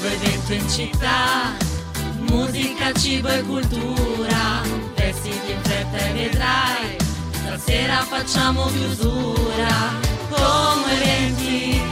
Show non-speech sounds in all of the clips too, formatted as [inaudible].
nuovo evento in città, musica, cibo e cultura, vestiti in fretta e vedrai, stasera facciamo chiusura, come eventi.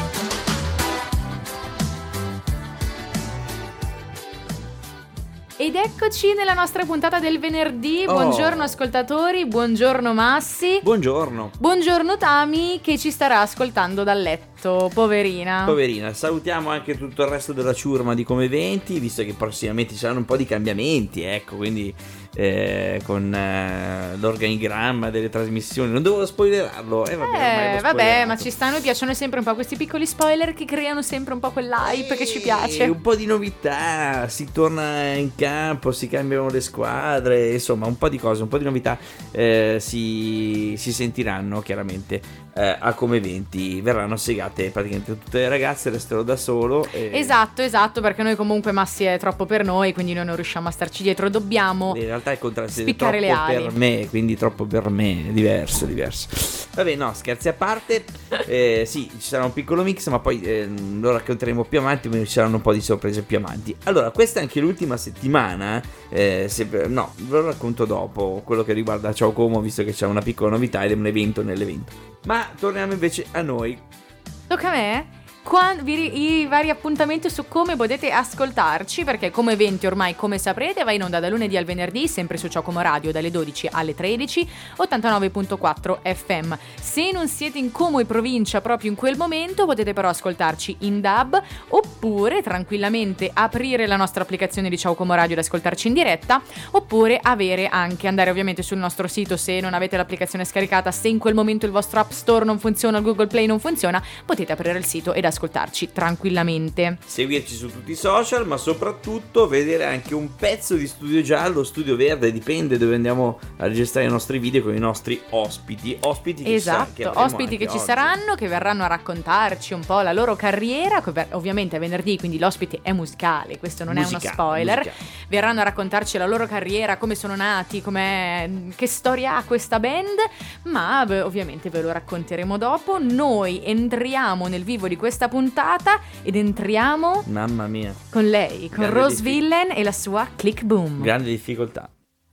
Ed eccoci nella nostra puntata del venerdì. Oh. Buongiorno ascoltatori, buongiorno Massi. Buongiorno. Buongiorno Tami che ci starà ascoltando dal letto, poverina. Poverina, salutiamo anche tutto il resto della ciurma di Come Eventi, visto che prossimamente ci saranno un po' di cambiamenti, ecco, quindi eh, con eh, l'organigramma delle trasmissioni. Non dovevo spoilerarlo, eh, vabbè, Eh, vabbè, ma ci stanno, piacciono sempre un po' questi piccoli spoiler che creano sempre un po' quell'hype che ci piace. Un po' di novità, si torna in campo, si cambiano le squadre, insomma un po' di cose, un po' di novità eh, si, si sentiranno chiaramente eh, a come eventi, verranno segate praticamente tutte le ragazze, resterò da solo. e- Esatto, esatto, perché noi comunque Massi è troppo per noi, quindi noi non riusciamo a starci dietro, dobbiamo In realtà è siete Spiccare le ali. per me, quindi troppo per me, è diverso, è diverso. Vabbè, no, scherzi a parte, eh, sì, ci sarà un piccolo mix, ma poi eh, lo racconteremo più avanti, ci saranno un po' di sorprese più avanti. Allora, questa è anche l'ultima settimana, eh, se- no, ve lo racconto dopo, quello che riguarda Ciao Como, visto che c'è una piccola novità ed è un evento nell'evento. Ma torniamo invece a noi. 都开门 Quan- vi I vari appuntamenti su come potete ascoltarci, perché come eventi ormai, come saprete, va in onda da lunedì al venerdì, sempre su Ciocomo Radio, dalle 12 alle 13, 89.4 FM. Se non siete in Como e provincia proprio in quel momento, potete però ascoltarci in DAB, oppure tranquillamente aprire la nostra applicazione di Ciao Como Radio ed ascoltarci in diretta, oppure avere anche, andare ovviamente sul nostro sito se non avete l'applicazione scaricata, se in quel momento il vostro App Store non funziona, il Google Play non funziona, potete aprire il sito ed ascoltarci tranquillamente. seguirci su tutti i social, ma soprattutto vedere anche un pezzo di studio giallo, studio verde, dipende dove andiamo a registrare i nostri video con i nostri ospiti. Ospiti che sa- che Esatto, avremo ospiti anche che ci saranno, che verranno a raccontarci un po' la loro carriera, ovviamente è venerdì, quindi l'ospite è musicale, questo non è Musicale, uno spoiler. musicale. Verranno a raccontarci la loro carriera, come sono nati, com'è- che storia ha questa band, ma beh, ovviamente ve lo racconteremo dopo. Noi entriamo nel vivo di questa puntata ed entriamo Mamma mia, con lei, con Grande Rose diffi- Villain e la sua Click Boom. grande difficoltà.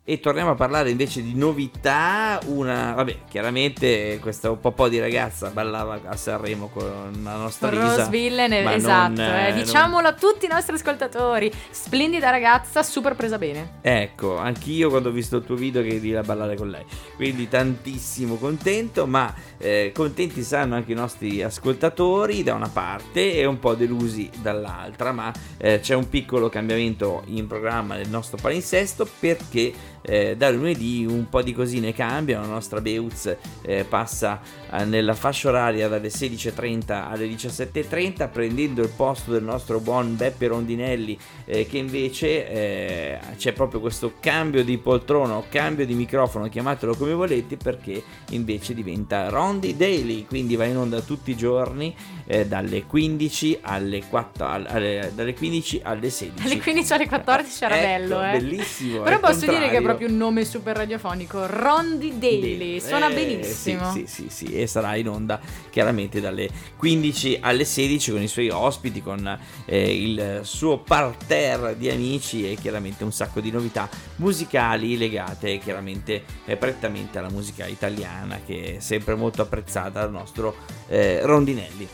E torniamo a parlare invece di novità. Una, vabbè, chiaramente questa un po', di ragazza ballava a Sanremo con la nostra. Rose eh, ma esatto, non, eh, eh, non- diciamolo a tutti i nostri ascoltatori. Splendida ragazza, super presa bene. Ecco, anch'io quando ho visto il tuo video che eri a ballare con lei. Quindi tantissimo contento, ma eh, contenti saranno anche i nostri ascoltatori da una parte e un po' delusi dall'altra, ma eh, c'è un piccolo cambiamento in programma del nostro palinsesto perché eh, da lunedì un po' di cosine cambiano, la nostra Beuz eh, passa eh, nella fascia oraria dalle 16.30 alle 17.30 prendendo il posto del nostro buon Beppe Rondinelli eh, che invece eh, c'è proprio questo cambio di poltrona o cambio di microfono, chiamatelo come volete, perché invece diventa Rondi Daily, quindi va in onda tutti i giorni eh, dalle 15 alle 4 al- alle- dalle 15 alle 16. Alle 15 alle 14 era [laughs] Ecco, bello, eh. Bellissimo. Però posso dire che contrario. Proprio un nome super radiofonico. Rondi Daily, suona Eh, benissimo. Sì, sì, sì, sì, e sarà in onda chiaramente dalle 15 alle 16 con i suoi ospiti, con eh, il suo parterre di amici e chiaramente un sacco di novità musicali legate chiaramente eh, prettamente alla musica italiana che è sempre molto apprezzata dal nostro eh, Rondinelli.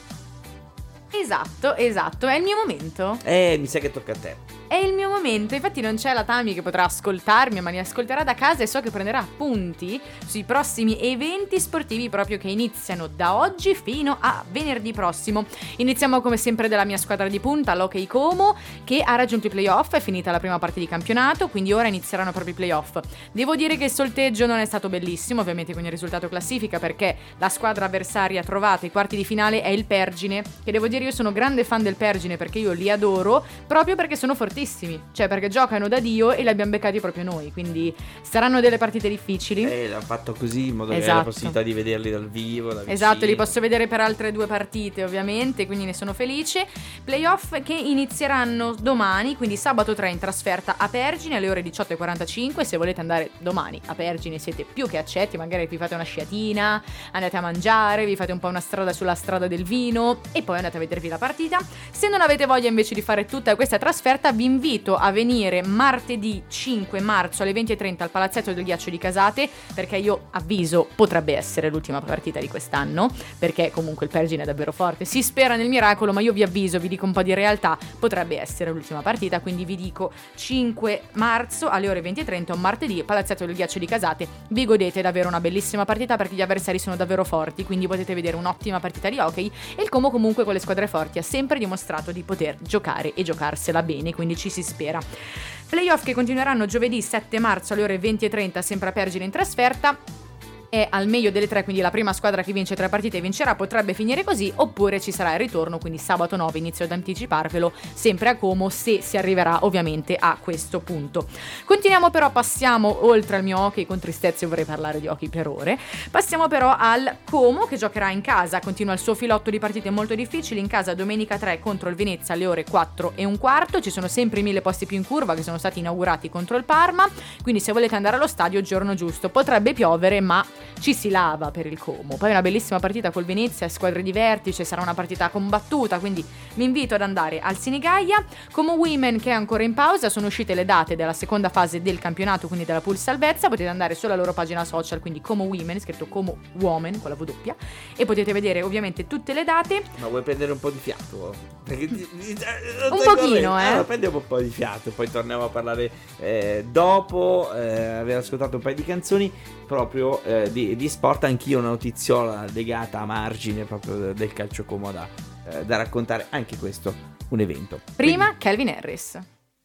Esatto, esatto, è il mio momento. Eh, mi sa che tocca a te. È il mio momento, infatti non c'è la Tami che potrà ascoltarmi, ma mi ascolterà da casa e so che prenderà appunti sui prossimi eventi sportivi proprio che iniziano da oggi fino a venerdì prossimo. Iniziamo come sempre dalla mia squadra di punta, l'Hockey Como, che ha raggiunto i playoff, è finita la prima parte di campionato, quindi ora inizieranno proprio i playoff. Devo dire che il sorteggio non è stato bellissimo, ovviamente con il risultato classifica, perché la squadra avversaria trovata ai quarti di finale è il Pergine, che devo dire io sono grande fan del Pergine perché io li adoro, proprio perché sono fortissimi, cioè perché giocano da Dio e li abbiamo beccati proprio noi, quindi saranno delle partite difficili. Eh, l'ha fatto così in modo che hai la Esatto. possibilità di vederli dal vivo. Da Esatto, li posso vedere per altre due partite ovviamente, quindi ne sono felice. Playoff che inizieranno domani, quindi sabato 3 in trasferta a Pergine alle ore 18.45. Se volete andare domani a Pergine siete più che accetti, magari vi fate una sciatina, andate a mangiare, vi fate un po' una strada sulla strada del vino e poi andate a vedervi la partita. Se non avete voglia invece di fare tutta questa trasferta, vi invito a venire martedì 5 marzo alle 20.30 al Palazzetto del Ghiaccio di Casate, perché io avviso potrebbe essere l'ultima partita di quest'anno, perché comunque il Pergine è davvero forte. Si spera nel miracolo, ma io vi avviso, vi dico un po' di realtà, potrebbe essere l'ultima partita, quindi vi dico 5 marzo alle ore 20.30, un martedì, Palazzetto del Ghiaccio di Casate. Vi godete davvero una bellissima partita perché gli avversari sono davvero forti, quindi potete vedere un'ottima partita di hockey e il Como comunque con le squadre forti ha sempre dimostrato di poter giocare e giocarsela bene, quindi ci si spera. Playoff che continueranno giovedì 7 marzo alle ore 20.30 sempre a Pergine in trasferta. È al meglio delle tre, quindi la prima squadra che vince tre partite vincerà, potrebbe finire così, oppure ci sarà il ritorno, quindi sabato 9 inizio ad anticiparvelo, sempre a Como, se si arriverà ovviamente a questo punto. Continuiamo però, passiamo oltre al mio hockey con tristezza, vorrei parlare di hockey per ore, passiamo però al Como che giocherà in casa, continua il suo filotto di partite molto difficili, in casa domenica 3 contro il Venezia alle ore 4 e un quarto, ci sono sempre i mille posti più in curva che sono stati inaugurati contro il Parma, quindi se volete andare allo stadio giorno giusto, potrebbe piovere ma ci si lava per il Como. Poi una bellissima partita col Venezia, squadre di vertice, sarà una partita combattuta, quindi vi invito ad andare al Sinigaia. Como Women che è ancora in pausa, sono uscite le date della seconda fase del campionato, quindi della pool salvezza, potete andare sulla loro pagina social, quindi Como Women, scritto Como Women con la W, e potete vedere ovviamente tutte le date. Ma vuoi prendere un po' di fiato? Perché ti- ti- eh, Un pochino, correndo. eh. Allora, prendiamo un po' di fiato, poi torniamo a parlare eh, dopo eh, aver ascoltato un paio di canzoni proprio eh, di, di sport. Anch'io una notiziola legata a margine proprio del calcio como da, eh, da raccontare. Anche questo un evento. Prima Calvin Harris.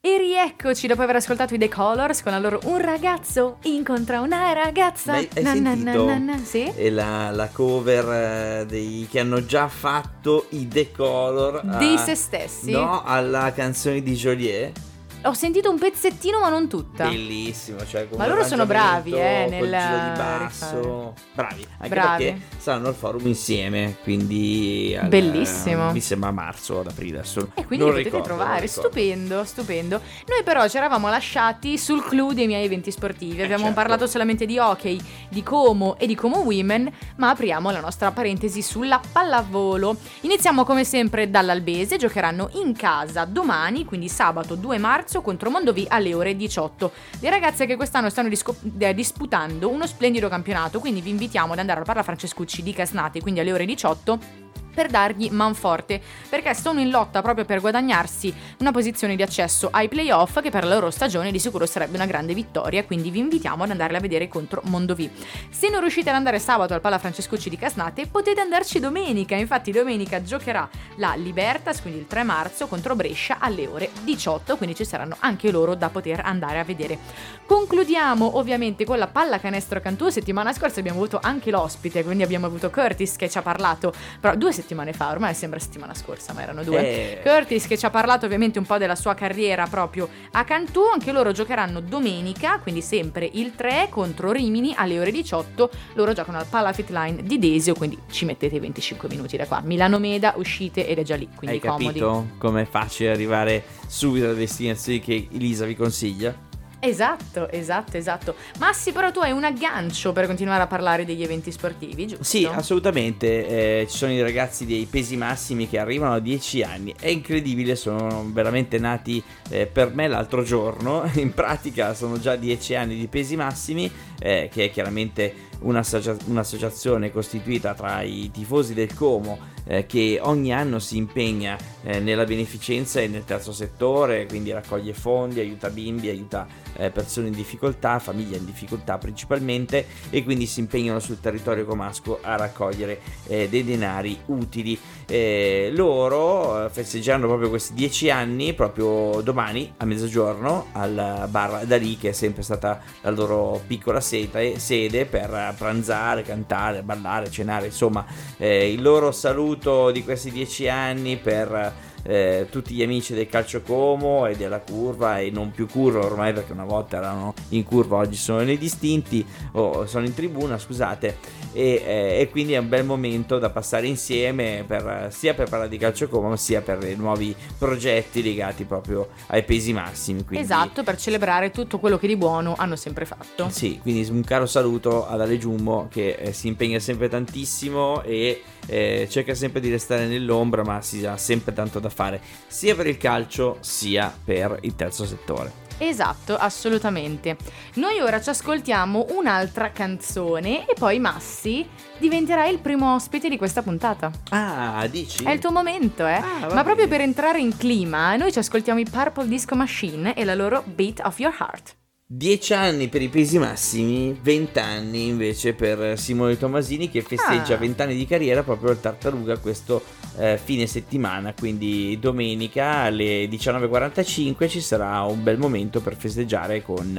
E rieccoci dopo aver ascoltato i The Colors con la loro Un ragazzo incontra una ragazza. Beh, hai Na, sentito? na, na. Sì? E la, la cover eh, dei, che hanno già fatto i The Color Di a- se stessi. No, alla canzone di Joliet. Ho sentito un pezzettino ma non tutta. Bellissimo, cioè Ma loro sono bravi, eh, nel giro di rifare. basso. Bravi, anche Bravi. perché saranno al forum insieme, quindi al- Bellissimo. mi sembra a marzo ad aprile adesso. E quindi non li potete ricordo, non trovare, stupendo, stupendo. Noi però ci eravamo lasciati sul clou dei miei eventi sportivi. Abbiamo certo. parlato solamente di hockey, di Como e di Como Women, ma apriamo la nostra parentesi sulla pallavolo. Iniziamo come sempre dall'Albese, giocheranno in casa domani, quindi sabato 2 marzo contro Mondovì alle ore 18. Le ragazze che quest'anno stanno disco- eh, disputando uno splendido campionato, quindi vi invitiamo ad andare al Parla Francescucci di Casnate, quindi alle ore 18 per dargli manforte, perché sono in lotta proprio per guadagnarsi una posizione di accesso ai playoff che per la loro stagione di sicuro sarebbe una grande vittoria, quindi vi invitiamo ad andarle a vedere contro Mondovì. Se non riuscite ad andare sabato al Pala Francescucci di Casnate, potete andarci domenica, infatti domenica giocherà la Libertas, quindi il 3 marzo, contro Brescia alle ore 18, quindi ci saranno anche loro da poter andare a vedere. Concludiamo ovviamente con la pallacanestro Cantù, settimana scorsa abbiamo avuto anche l'ospite, quindi abbiamo avuto Curtis che ci ha parlato, però due settimane fa, ormai sembra settimana scorsa, ma erano due. Eh, Curtis che ci ha parlato ovviamente un po' della sua carriera proprio a Cantù, anche loro giocheranno domenica, quindi sempre il 3 contro Rimini alle ore 18, loro giocano al Palafit Line di Desio, quindi ci mettete 25 minuti da qua. Milano Meda, uscite ed è già lì, quindi hai comodi. capito com'è facile arrivare subito alle destinazioni che Elisa vi consiglia? Esatto, esatto, esatto. Massi, però tu hai un aggancio per continuare a parlare degli eventi sportivi, giusto? Sì, assolutamente. eh, ci sono i ragazzi dei pesi massimi che arrivano a 10 anni. È incredibile, sono veramente nati eh, per me l'altro giorno. [laughs] In pratica sono già 10 anni di pesi massimi, eh, che è chiaramente un'associa- un'associazione costituita tra i tifosi del Como. eh, che ogni anno si impegna eh, nella beneficenza e nel terzo settore, quindi raccoglie fondi, aiuta bimbi, aiuta eh, persone in difficoltà, famiglie in difficoltà principalmente e quindi si impegnano sul territorio comasco a raccogliere eh, dei denari utili. Eh, loro festeggeranno proprio questi dieci anni, proprio domani a mezzogiorno al bar da lì che è sempre stata la loro piccola sede, sede per pranzare, cantare, ballare, cenare, insomma eh, il loro saluto di questi dieci anni per eh, tutti gli amici del calcio Como e della curva e non più curva ormai perché una volta erano in curva, oggi sono nei distinti o sono in tribuna, scusate, e, eh, e quindi è un bel momento da passare insieme per, sia per parlare di calcio Como sia per i nuovi progetti legati proprio ai pesi massimi. Quindi, Esatto, per celebrare tutto quello che di buono hanno sempre fatto. Sì, quindi un caro saluto ad Ale Giummo che eh, si impegna sempre tantissimo e eh, cerca sempre di restare nell'ombra, ma si ha sempre tanto da fare, sia per il calcio sia per il terzo settore. Esatto, assolutamente. Noi ora ci ascoltiamo un'altra canzone e poi Massi diventerà il primo ospite di questa puntata. Ah, dici? È il tuo momento, eh? Ah, Ma proprio per entrare in clima, noi ci ascoltiamo i Purple Disco Machine e la loro Beat of Your Heart. 10 anni per i pesi massimi, 20 anni invece per Simone Tomasini che festeggia Ah. 20 anni di carriera proprio al Tartaruga questo eh, fine settimana, quindi domenica alle 19.45 ci sarà un bel momento per festeggiare con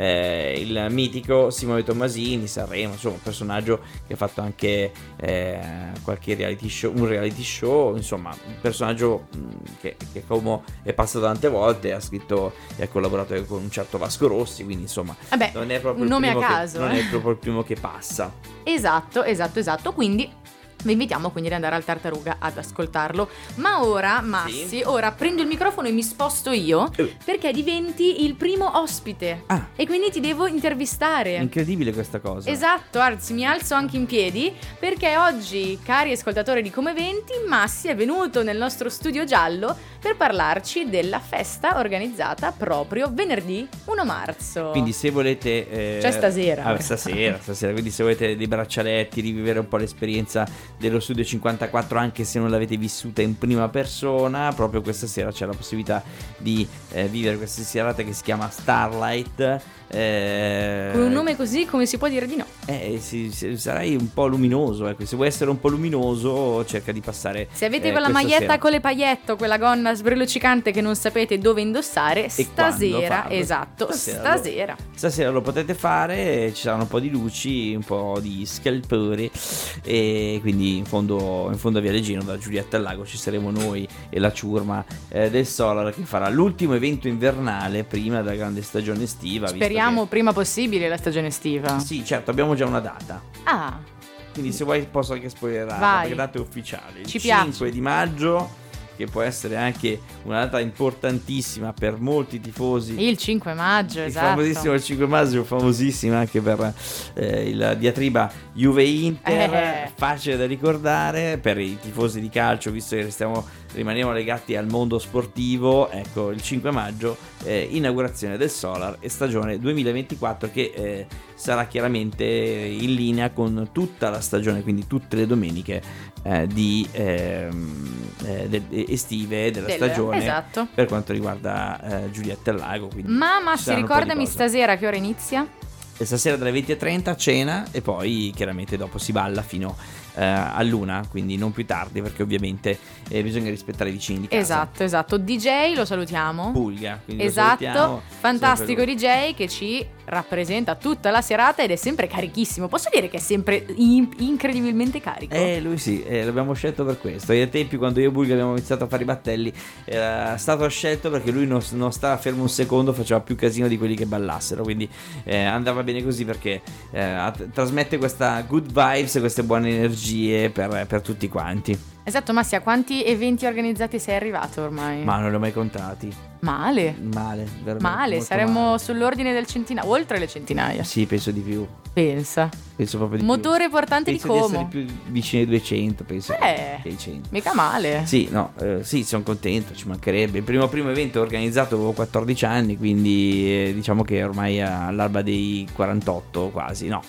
eh, il mitico Simone Tomasini, Sanremo, insomma un personaggio che ha fatto anche eh, qualche reality show, un reality show, insomma un personaggio mh, che, che come è passato tante volte, ha scritto e ha collaborato anche con un certo Vasco Rossi, quindi insomma Vabbè, non è proprio un nome a che- caso. non eh. è proprio il primo che passa. Esatto, esatto, esatto. Quindi vi invitiamo quindi ad andare al Tartaruga ad ascoltarlo. Ma ora, Massi, Sì. ora prendo il microfono e mi sposto io Eh. perché diventi il primo ospite. Ah, E quindi ti devo intervistare. incredibile questa cosa. Esatto, anzi mi alzo anche in piedi perché oggi, cari ascoltatori di Come 20, Massi è venuto nel nostro studio giallo per parlarci della festa organizzata proprio venerdì 1 marzo. Quindi se volete... eh, Cioè stasera. ah, stasera, stasera. Quindi se volete dei braccialetti, rivivere un po' l'esperienza dello Studio 54 anche se non l'avete vissuta in prima persona, proprio questa sera c'è la possibilità di eh, vivere questa serata che si chiama Starlight. Eh, Con un nome così come si può dire di no? Eh, sì, sì, sarai un po' luminoso, ecco. Se vuoi essere un po' luminoso, cerca di passare. Se avete eh, maglietta sera. con le pagliette o quella gonna sbrilluccicante che non sapete dove indossare, E stasera, esatto, Stasera stasera. Stasera lo potete fare, ci saranno un po' di luci, un po' di scalpori e quindi in fondo, in fondo a Via Regino da Giulietta al Lago ci saremo noi e la ciurma eh, del Solar che farà l'ultimo evento invernale prima della grande stagione estiva. visto Speriamo prima possibile la stagione estiva. che- Sì, certo, abbiamo già una data. Ah, Quindi se vuoi posso anche spoilerare, Vai. perché la data è ufficiale. Il Ci 5 piace. di maggio, che può essere anche una data importantissima per molti tifosi. il 5 maggio, Il esatto. famosissimo il 5 maggio, famosissimo anche per eh, il diatriba Juve-Inter, Eh. facile da ricordare per i tifosi di calcio, visto che restiamo, rimaniamo legati al mondo sportivo. Ecco, il 5 maggio, eh, inaugurazione del Solar e stagione 2024 che eh, sarà chiaramente in linea con tutta la stagione, quindi tutte le domeniche eh, di, ehm, eh, de- estive della Del- stagione Esatto. per quanto riguarda eh, Giulietta al Lago. Quindi Mamma, ci si ricordami stasera che ora inizia? E stasera dalle 20.30 cena e poi chiaramente dopo si balla fino eh, a luna, quindi non più tardi perché ovviamente eh, bisogna rispettare i vicini di casa. Esatto, esatto. DJ lo salutiamo. Puglia, quindi Esatto, fantastico DJ che ci rappresenta tutta la serata ed è sempre carichissimo. Posso dire che è sempre in- incredibilmente carico? Eh, lui sì, eh, l'abbiamo scelto per questo. Ai tempi quando io e Bulga abbiamo iniziato a fare i battelli era stato scelto perché lui non, non stava fermo un secondo, faceva più casino di quelli che ballassero. Quindi eh, andava bene così perché eh, trasmette questa good vibes, queste buone energie per, per tutti quanti. Esatto, Massi, a quanti eventi organizzati sei arrivato ormai? Ma non li ho mai contati. Male. Male, veramente. Male, saremmo male. sull'ordine del centinaio, oltre le centinaia. Sì, penso di più. Pensa. Penso proprio di Motore portante più. di Penso di Como. essere più vicino ai 200, penso. Eh. che ai 100. Mica male. Sì, no, eh, sì, sono contento, ci mancherebbe. Il primo primo evento organizzato avevo 14 anni, quindi eh, diciamo che ormai all'alba dei 48 quasi, no,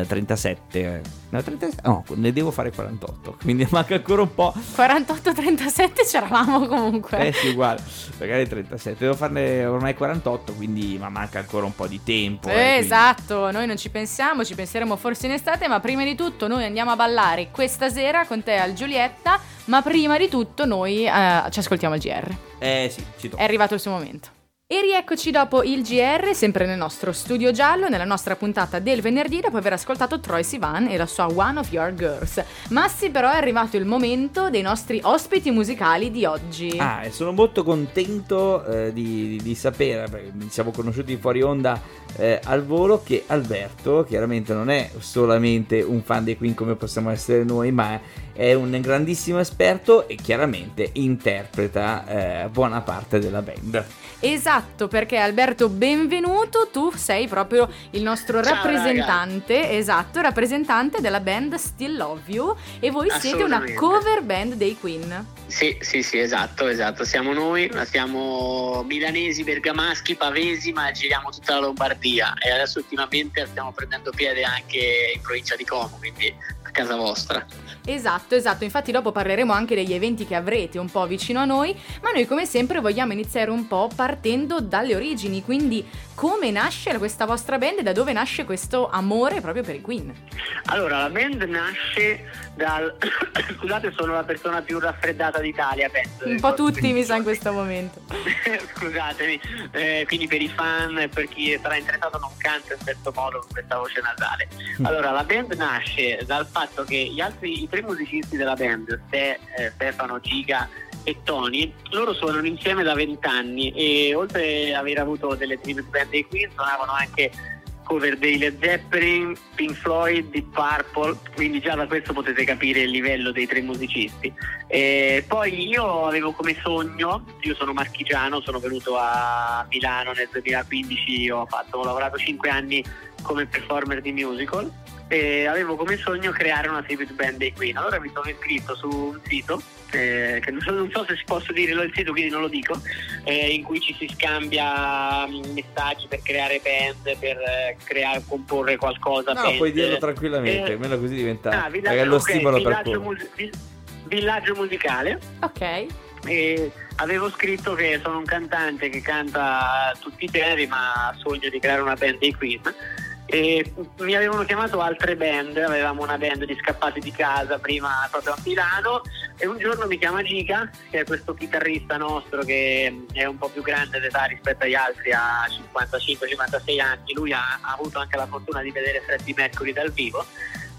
eh, 37. eh. No, 37, no, ne devo fare 48, [laughs] quindi manca ancora un po'. 48-37 c'eravamo comunque. Eh sì, uguale, magari 37, devo farne ormai 48, quindi ma manca ancora un po' di tempo. eh, Eh, esatto, noi non ci pensiamo, ci penseremo forse in estate, ma prima di tutto noi andiamo a ballare questa sera con te al Giulietta, ma prima di tutto noi eh, ci ascoltiamo il GR. Eh sì, ci tocca. È arrivato il suo momento. E rieccoci dopo il GR, sempre nel nostro studio giallo, nella nostra puntata del venerdì, dopo aver ascoltato Troy Sivan e la sua One of Your Girls. Massi, però è arrivato il momento dei nostri ospiti musicali di oggi. Ah, e sono molto contento eh, di, di, sapere, perché siamo conosciuti fuori onda eh, al volo, che Alberto chiaramente non è solamente un fan dei Queen come possiamo essere noi, ma è un grandissimo esperto e chiaramente interpreta eh, buona parte della band. Esatto, perché Alberto, benvenuto, tu sei proprio il nostro Ciao, rappresentante, raga. esatto, rappresentante della band Still Love You e voi siete una cover band dei Queen. Sì, sì, sì, esatto, esatto. Siamo noi, ma siamo milanesi, bergamaschi, pavesi, ma giriamo tutta la Lombardia e adesso ultimamente stiamo prendendo piede anche in provincia di Como, quindi casa vostra. Esatto, esatto, infatti dopo parleremo anche degli eventi che avrete un po' vicino a noi, ma noi come sempre vogliamo iniziare un po' partendo dalle origini, quindi come nasce questa vostra band e da dove nasce questo amore proprio per i Queen? Allora, la band nasce dal... [coughs] Scusate, sono la persona più raffreddata d'Italia, penso. Un po' tutti mi sa in questo momento. [laughs] Scusatemi, eh, quindi per i fan e per chi sarà interessato non canto in questo modo con questa voce nasale. Allora, la band nasce dal fatto che gli altri, i tre musicisti della band, Ste, eh, Stefano, Giga e Tony, loro suonano insieme da vent'anni e oltre ad aver avuto delle tribute band dei Queen, suonavano anche cover dei Led Zeppelin, Pink Floyd, Deep Purple, quindi già da questo potete capire il livello dei tre musicisti. E poi io avevo come sogno, io sono marchigiano, sono venuto a Milano nel 2015, ho, fatto, ho lavorato 5 anni come performer di musical e avevo come sogno creare una tribute band dei Queen. Allora mi sono iscritto su un sito, eh, che non so, non so se si posso dire il sito, quindi non lo dico, eh, in cui ci si scambia mm, messaggi per creare band, per eh, creare, comporre qualcosa. No, band. puoi dirlo tranquillamente, Eh, almeno così diventa ah, villaggio, magari lo stimolo per villaggio, mus- vi- villaggio musicale Ok. e avevo scritto che sono un cantante che canta tutti i generi ma ha sogno di creare una band dei Queen e mi avevano chiamato altre band, avevamo una band di scappati di casa prima proprio a Milano e un giorno mi chiama Giga che è questo chitarrista nostro che è un po' più grande d'età rispetto agli altri, ha 55-56 anni, lui ha, ha avuto anche la fortuna di vedere Freddie Mercury dal vivo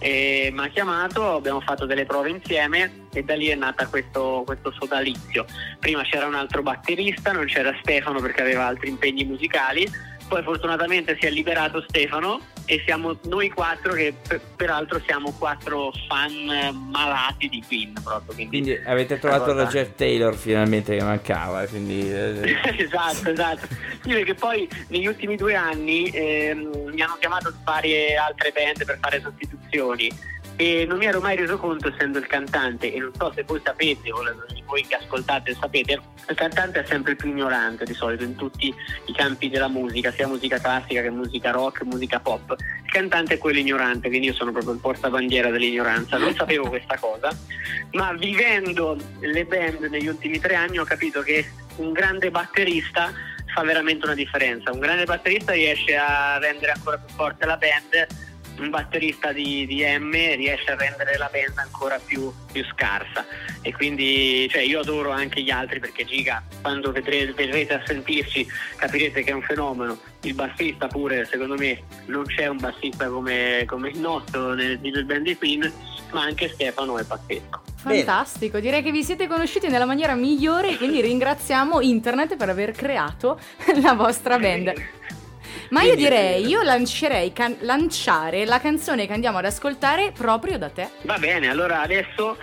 mi ha chiamato, abbiamo fatto delle prove insieme e da lì è nata questo, questo sodalizio. Prima c'era un altro batterista, non c'era Stefano perché aveva altri impegni musicali, poi fortunatamente si è liberato Stefano e siamo noi quattro che per- peraltro siamo quattro fan eh, malati di Queen proprio. Quindi, Quindi avete trovato Allora. Roger Taylor finalmente che mancava, quindi eh, [laughs] esatto, esatto. Sì, perché poi negli ultimi due anni ehm, mi hanno chiamato varie altre band per fare sostituzioni e non mi ero mai reso conto, essendo il cantante, e non so se voi sapete o voi che ascoltate sapete, il cantante è sempre più ignorante di solito in tutti i campi della musica, sia musica classica che musica rock, musica pop. Il cantante è quello ignorante, quindi io sono proprio il portabandiera dell'ignoranza, non sapevo questa cosa, ma vivendo le band negli ultimi tre anni ho capito che un grande batterista fa veramente una differenza. Un grande batterista riesce a rendere ancora più forte la band, un batterista di, di M riesce a rendere la band ancora più, più scarsa. E quindi cioè, io adoro anche gli altri perché Giga, quando vedrete, vedrete a sentirci, capirete che è un fenomeno. Il bassista pure, secondo me, non c'è un bassista come, come il nostro nel, nel band di Queen, ma anche Stefano è pazzesco. Fantastico, direi che vi siete conosciuti nella maniera migliore e quindi ringraziamo internet per aver creato [laughs] la vostra band. Ma io direi, io lancerei can- lanciare la canzone che andiamo ad ascoltare proprio da te. Va bene, allora adesso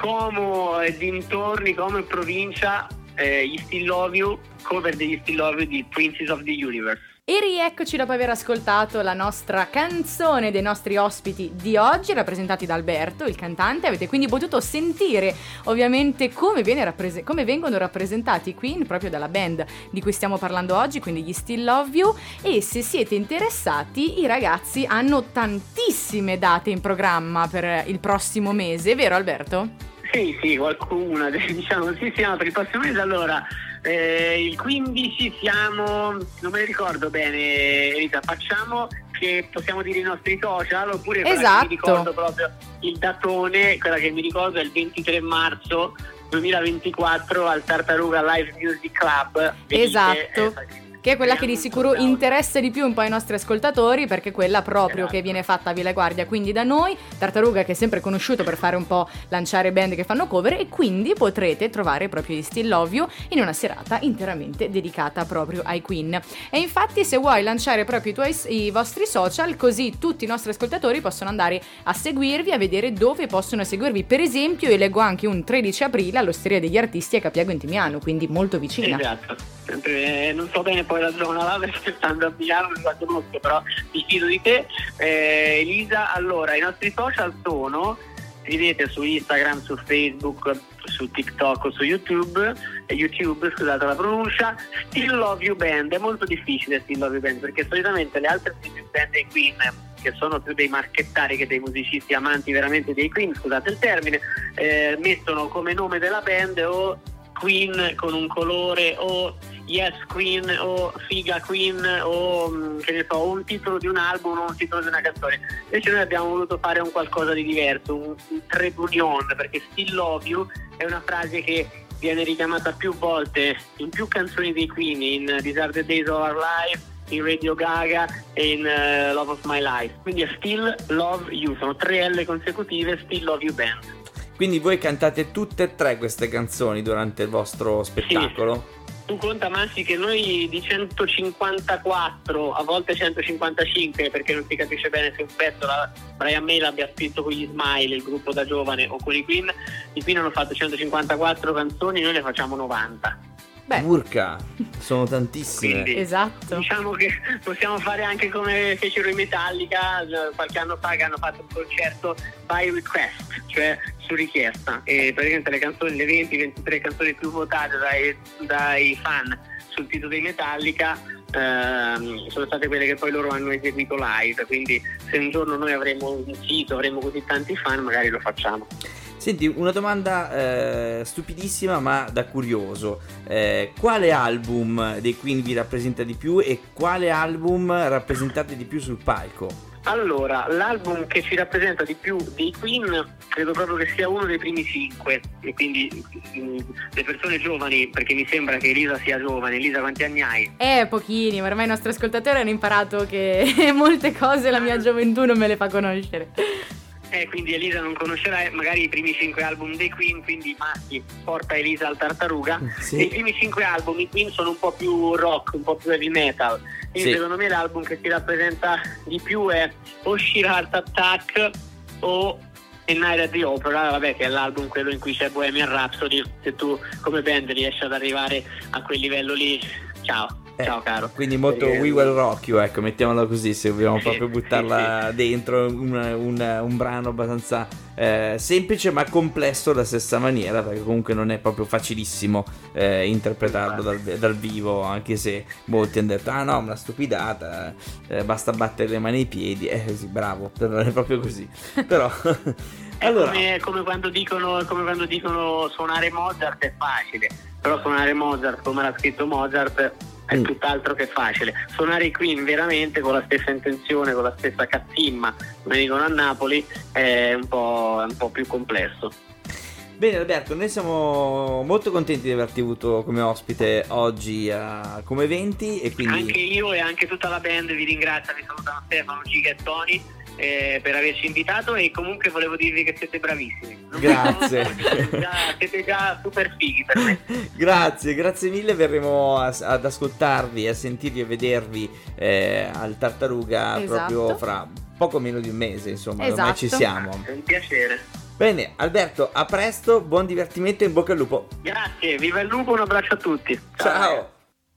Como e dintorni, Como e provincia, eh, gli Still Love You, cover degli Still Love You di Princess of the Universe. E rieccoci dopo aver ascoltato la nostra canzone dei nostri ospiti di oggi, rappresentati da Alberto, il cantante. Avete quindi potuto sentire ovviamente come, rapprese- come vengono rappresentati i Queen proprio dalla band di cui stiamo parlando oggi, quindi gli Still Love You. E se siete interessati, i ragazzi hanno tantissime date in programma per il prossimo mese, vero Alberto? Sì, sì, qualcuna, [laughs] diciamo, sì, siamo per il prossimo mese. Allora, eh, il 15 siamo, non me ne ricordo bene, Rita, facciamo che possiamo dire i nostri social oppure Esatto. mi ricordo proprio il datone, quella che mi ricordo è il 23 marzo 2024 al Tartaruga Live Music Club. Venite, Esatto. eh, che è quella che di sicuro interessa di più un po' ai nostri ascoltatori perché è quella proprio che viene fatta a Villa Guardia, quindi da noi, Tartaruga che è sempre conosciuto per fare un po' lanciare band che fanno cover e quindi potrete trovare proprio i Still Love You in una serata interamente dedicata proprio ai Queen. E infatti se vuoi lanciare proprio i, tuoi, i vostri social così tutti i nostri ascoltatori possono andare a seguirvi, a vedere dove possono seguirvi. Per esempio io leggo anche un 13 aprile all'Osteria degli Artisti a Capiago Intimiano, quindi molto vicina. Esatto, eh, non so bene poi la zona là [laughs] perché stando a Milano non la conosco, però mi fido di te. Eh, Elisa, allora i nostri social sono, scrivete su Instagram, su Facebook, su TikTok o su YouTube, eh, YouTube, scusate la pronuncia, Still Love You Band, è molto difficile Still Love You Band perché solitamente le altre Still Love Band dei Queen che sono più dei marchettari che dei musicisti amanti veramente dei Queen, scusate il termine, eh, mettono come nome della band o Queen con un colore o Yes Queen o Figa Queen o mm, che ne so, un titolo di un album o un titolo di una canzone. Invece noi abbiamo voluto fare un qualcosa di diverso, un, un trade union, perché Still Love You è una frase che viene richiamata più volte in più canzoni dei Queen, in These Are the Days of Our Life, in Radio Gaga e in uh, Love of My Life. Quindi è Still Love You, sono tre L consecutive, Still Love You Band. Quindi voi cantate tutte e tre queste canzoni durante il vostro spettacolo? Sì. Tu conta Massi che noi di 154, a volte 155, perché non si capisce bene se un pezzo la Brian May l'abbia scritto con gli Smile, il gruppo da giovane, o con i Queen, i Queen hanno fatto 154 canzoni, noi ne facciamo 90. Beh. Urca, sono tantissime. Quindi, esatto. Diciamo che possiamo fare anche come fecero i Metallica qualche anno fa che hanno fatto un concerto by request, cioè su richiesta. E praticamente le canzoni, le 20-23 canzoni più votate dai, dai fan sul sito dei Metallica ehm, sono state quelle che poi loro hanno eseguito live. Quindi se un giorno noi avremo un sito, avremo così tanti fan, magari lo facciamo. Senti, una domanda eh, stupidissima ma da curioso. Eh, quale album dei Queen vi rappresenta di più e quale album rappresentate di più sul palco? Allora, l'album che ci rappresenta di più dei Queen credo proprio che sia uno dei primi cinque e quindi mh, mm, le persone giovani, perché mi sembra che Elisa sia giovane. Elisa quanti anni hai? Eh, pochini, ma ormai i nostri ascoltatori hanno imparato che [laughs] molte cose la mia gioventù non me le fa conoscere. Eh, quindi Elisa non conoscerà magari i primi cinque album dei Queen, quindi Maschi porta Elisa al tartaruga. Sì. I primi cinque album i Queen sono un po' più rock, un po' più heavy metal. Quindi Sì. secondo me l'album che si rappresenta di più è o Sheer Heart Attack o A Night at the Opera, vabbè che è l'album quello in cui c'è Bohemian Rhapsody. Se tu come band riesci ad arrivare a quel livello lì, ciao. Eh, Ciao caro. Quindi molto Perché- We Will Rock You, ecco, mettiamola così, se vogliamo proprio buttarla dentro, un, un- un brano abbastanza eh, semplice ma complesso alla stessa maniera, perché comunque non è proprio facilissimo eh, interpretarlo dal, dal vivo, anche se molti hanno detto, ah no, una stupidata, eh, basta battere le mani ai piedi, eh sì, bravo, [laughs] però è proprio così. Però, [laughs] È allora, come, come quando dicono, come quando dicono suonare Mozart è facile, però suonare Mozart come l'ha scritto Mozart è Mm. tutt'altro che facile. Suonare i Queen veramente con la stessa intenzione, con la stessa cazzimma, come dicono a Napoli, è un po', è un po' più complesso. Bene Alberto, noi siamo molto contenti di averti avuto come ospite oggi a Come Eventi e quindi... Anche io e anche tutta la band vi ringrazio, vi salutano Stefano, Giga e Tony eh, per averci invitato e comunque volevo dirvi che siete bravissimi. Non [laughs] Grazie. siete già, siete già super fighi per me. [laughs] Grazie, grazie mille, verremo a- ad ascoltarvi, a sentirvi e vedervi eh, al Tartaruga Esatto. proprio fra poco meno di un mese, insomma, ormai Esatto. ci siamo. È un piacere. Bene, Alberto, a presto, buon divertimento e in bocca al lupo. Grazie, viva il lupo, un abbraccio a tutti. Ciao!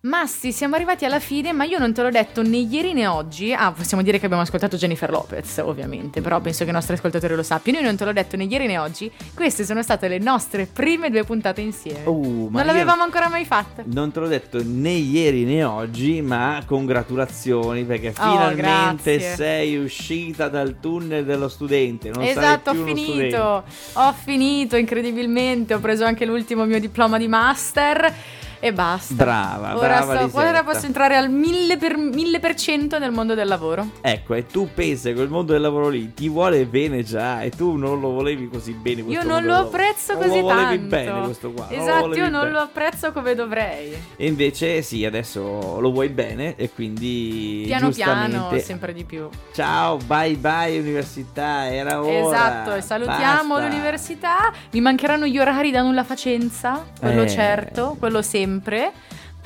Massi, siamo arrivati alla fine, ma io non te l'ho detto né ieri né oggi. Ah, possiamo dire che abbiamo ascoltato Jennifer Lopez, ovviamente, però penso che i nostri ascoltatori lo sappiano. Io non te l'ho detto né ieri né oggi. Queste sono state le nostre prime due puntate insieme. Uh, non l'avevamo ancora mai fatta. Non te l'ho detto né ieri né oggi, ma congratulazioni perché Oh, finalmente grazie. sei uscita dal tunnel dello studente. Non esatto, ho finito. Ho finito incredibilmente. Ho preso anche l'ultimo mio diploma di master. E basta. Brava, ora, brava ora posso entrare al mille per, mille per cento nel mondo del lavoro. Ecco, e tu pensi che quel mondo del lavoro lì ti vuole bene già e tu non lo volevi così bene Io non lo apprezzo Non così lo volevi tanto. bene questo qua. Esatto, io non bene. lo apprezzo come dovrei. E invece sì, adesso lo vuoi bene e quindi Piano piano, sempre di più. Ciao, bye bye università, era ora. Esatto, e salutiamo Basta. l'università. Mi mancheranno gli orari da nulla facenza, quello Eh. certo, quello sempre.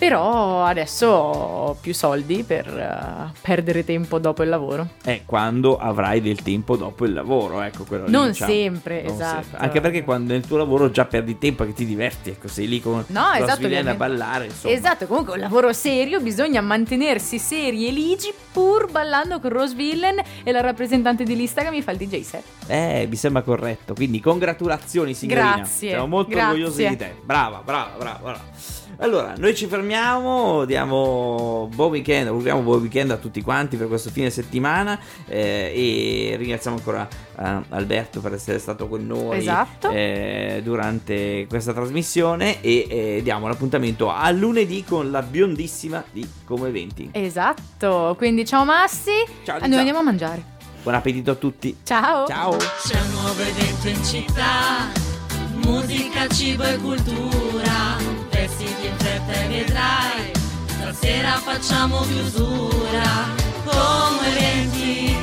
Però adesso ho più soldi per eh, perdere tempo dopo il lavoro. Eh, quando avrai del tempo dopo il lavoro, ecco quello lì, Non diciamo. sempre, Non esatto. sempre. Anche perché quando nel tuo lavoro già perdi tempo che ti diverti, ecco, sei lì con No, la esatto, a ballare, insomma. Esatto, comunque un lavoro serio, bisogna mantenersi seri e ligi pur ballando con Rose Villain e la rappresentante di lista che mi fa il DJ set. Eh, mi sembra corretto. Quindi congratulazioni signorina. Grazie, Siamo molto grazie. orgogliosi di te. Brava, brava, brava, brava. Allora, noi ci fermiamo, diamo buon weekend, auguriamo buon weekend a tutti quanti per questo fine settimana eh, e ringraziamo ancora eh, Alberto per essere stato con noi Esatto. eh, durante questa trasmissione e eh, diamo l'appuntamento a lunedì con la biondissima di Come Eventi. Esatto, quindi ciao Massi, Ciao, noi Lisa. andiamo a mangiare. Buon appetito a tutti. Ciao. Ciao. C'è un nuovo evento in città, musica, cibo e cultura, vestiti in fretta e vedrai, stasera facciamo chiusura, come eventi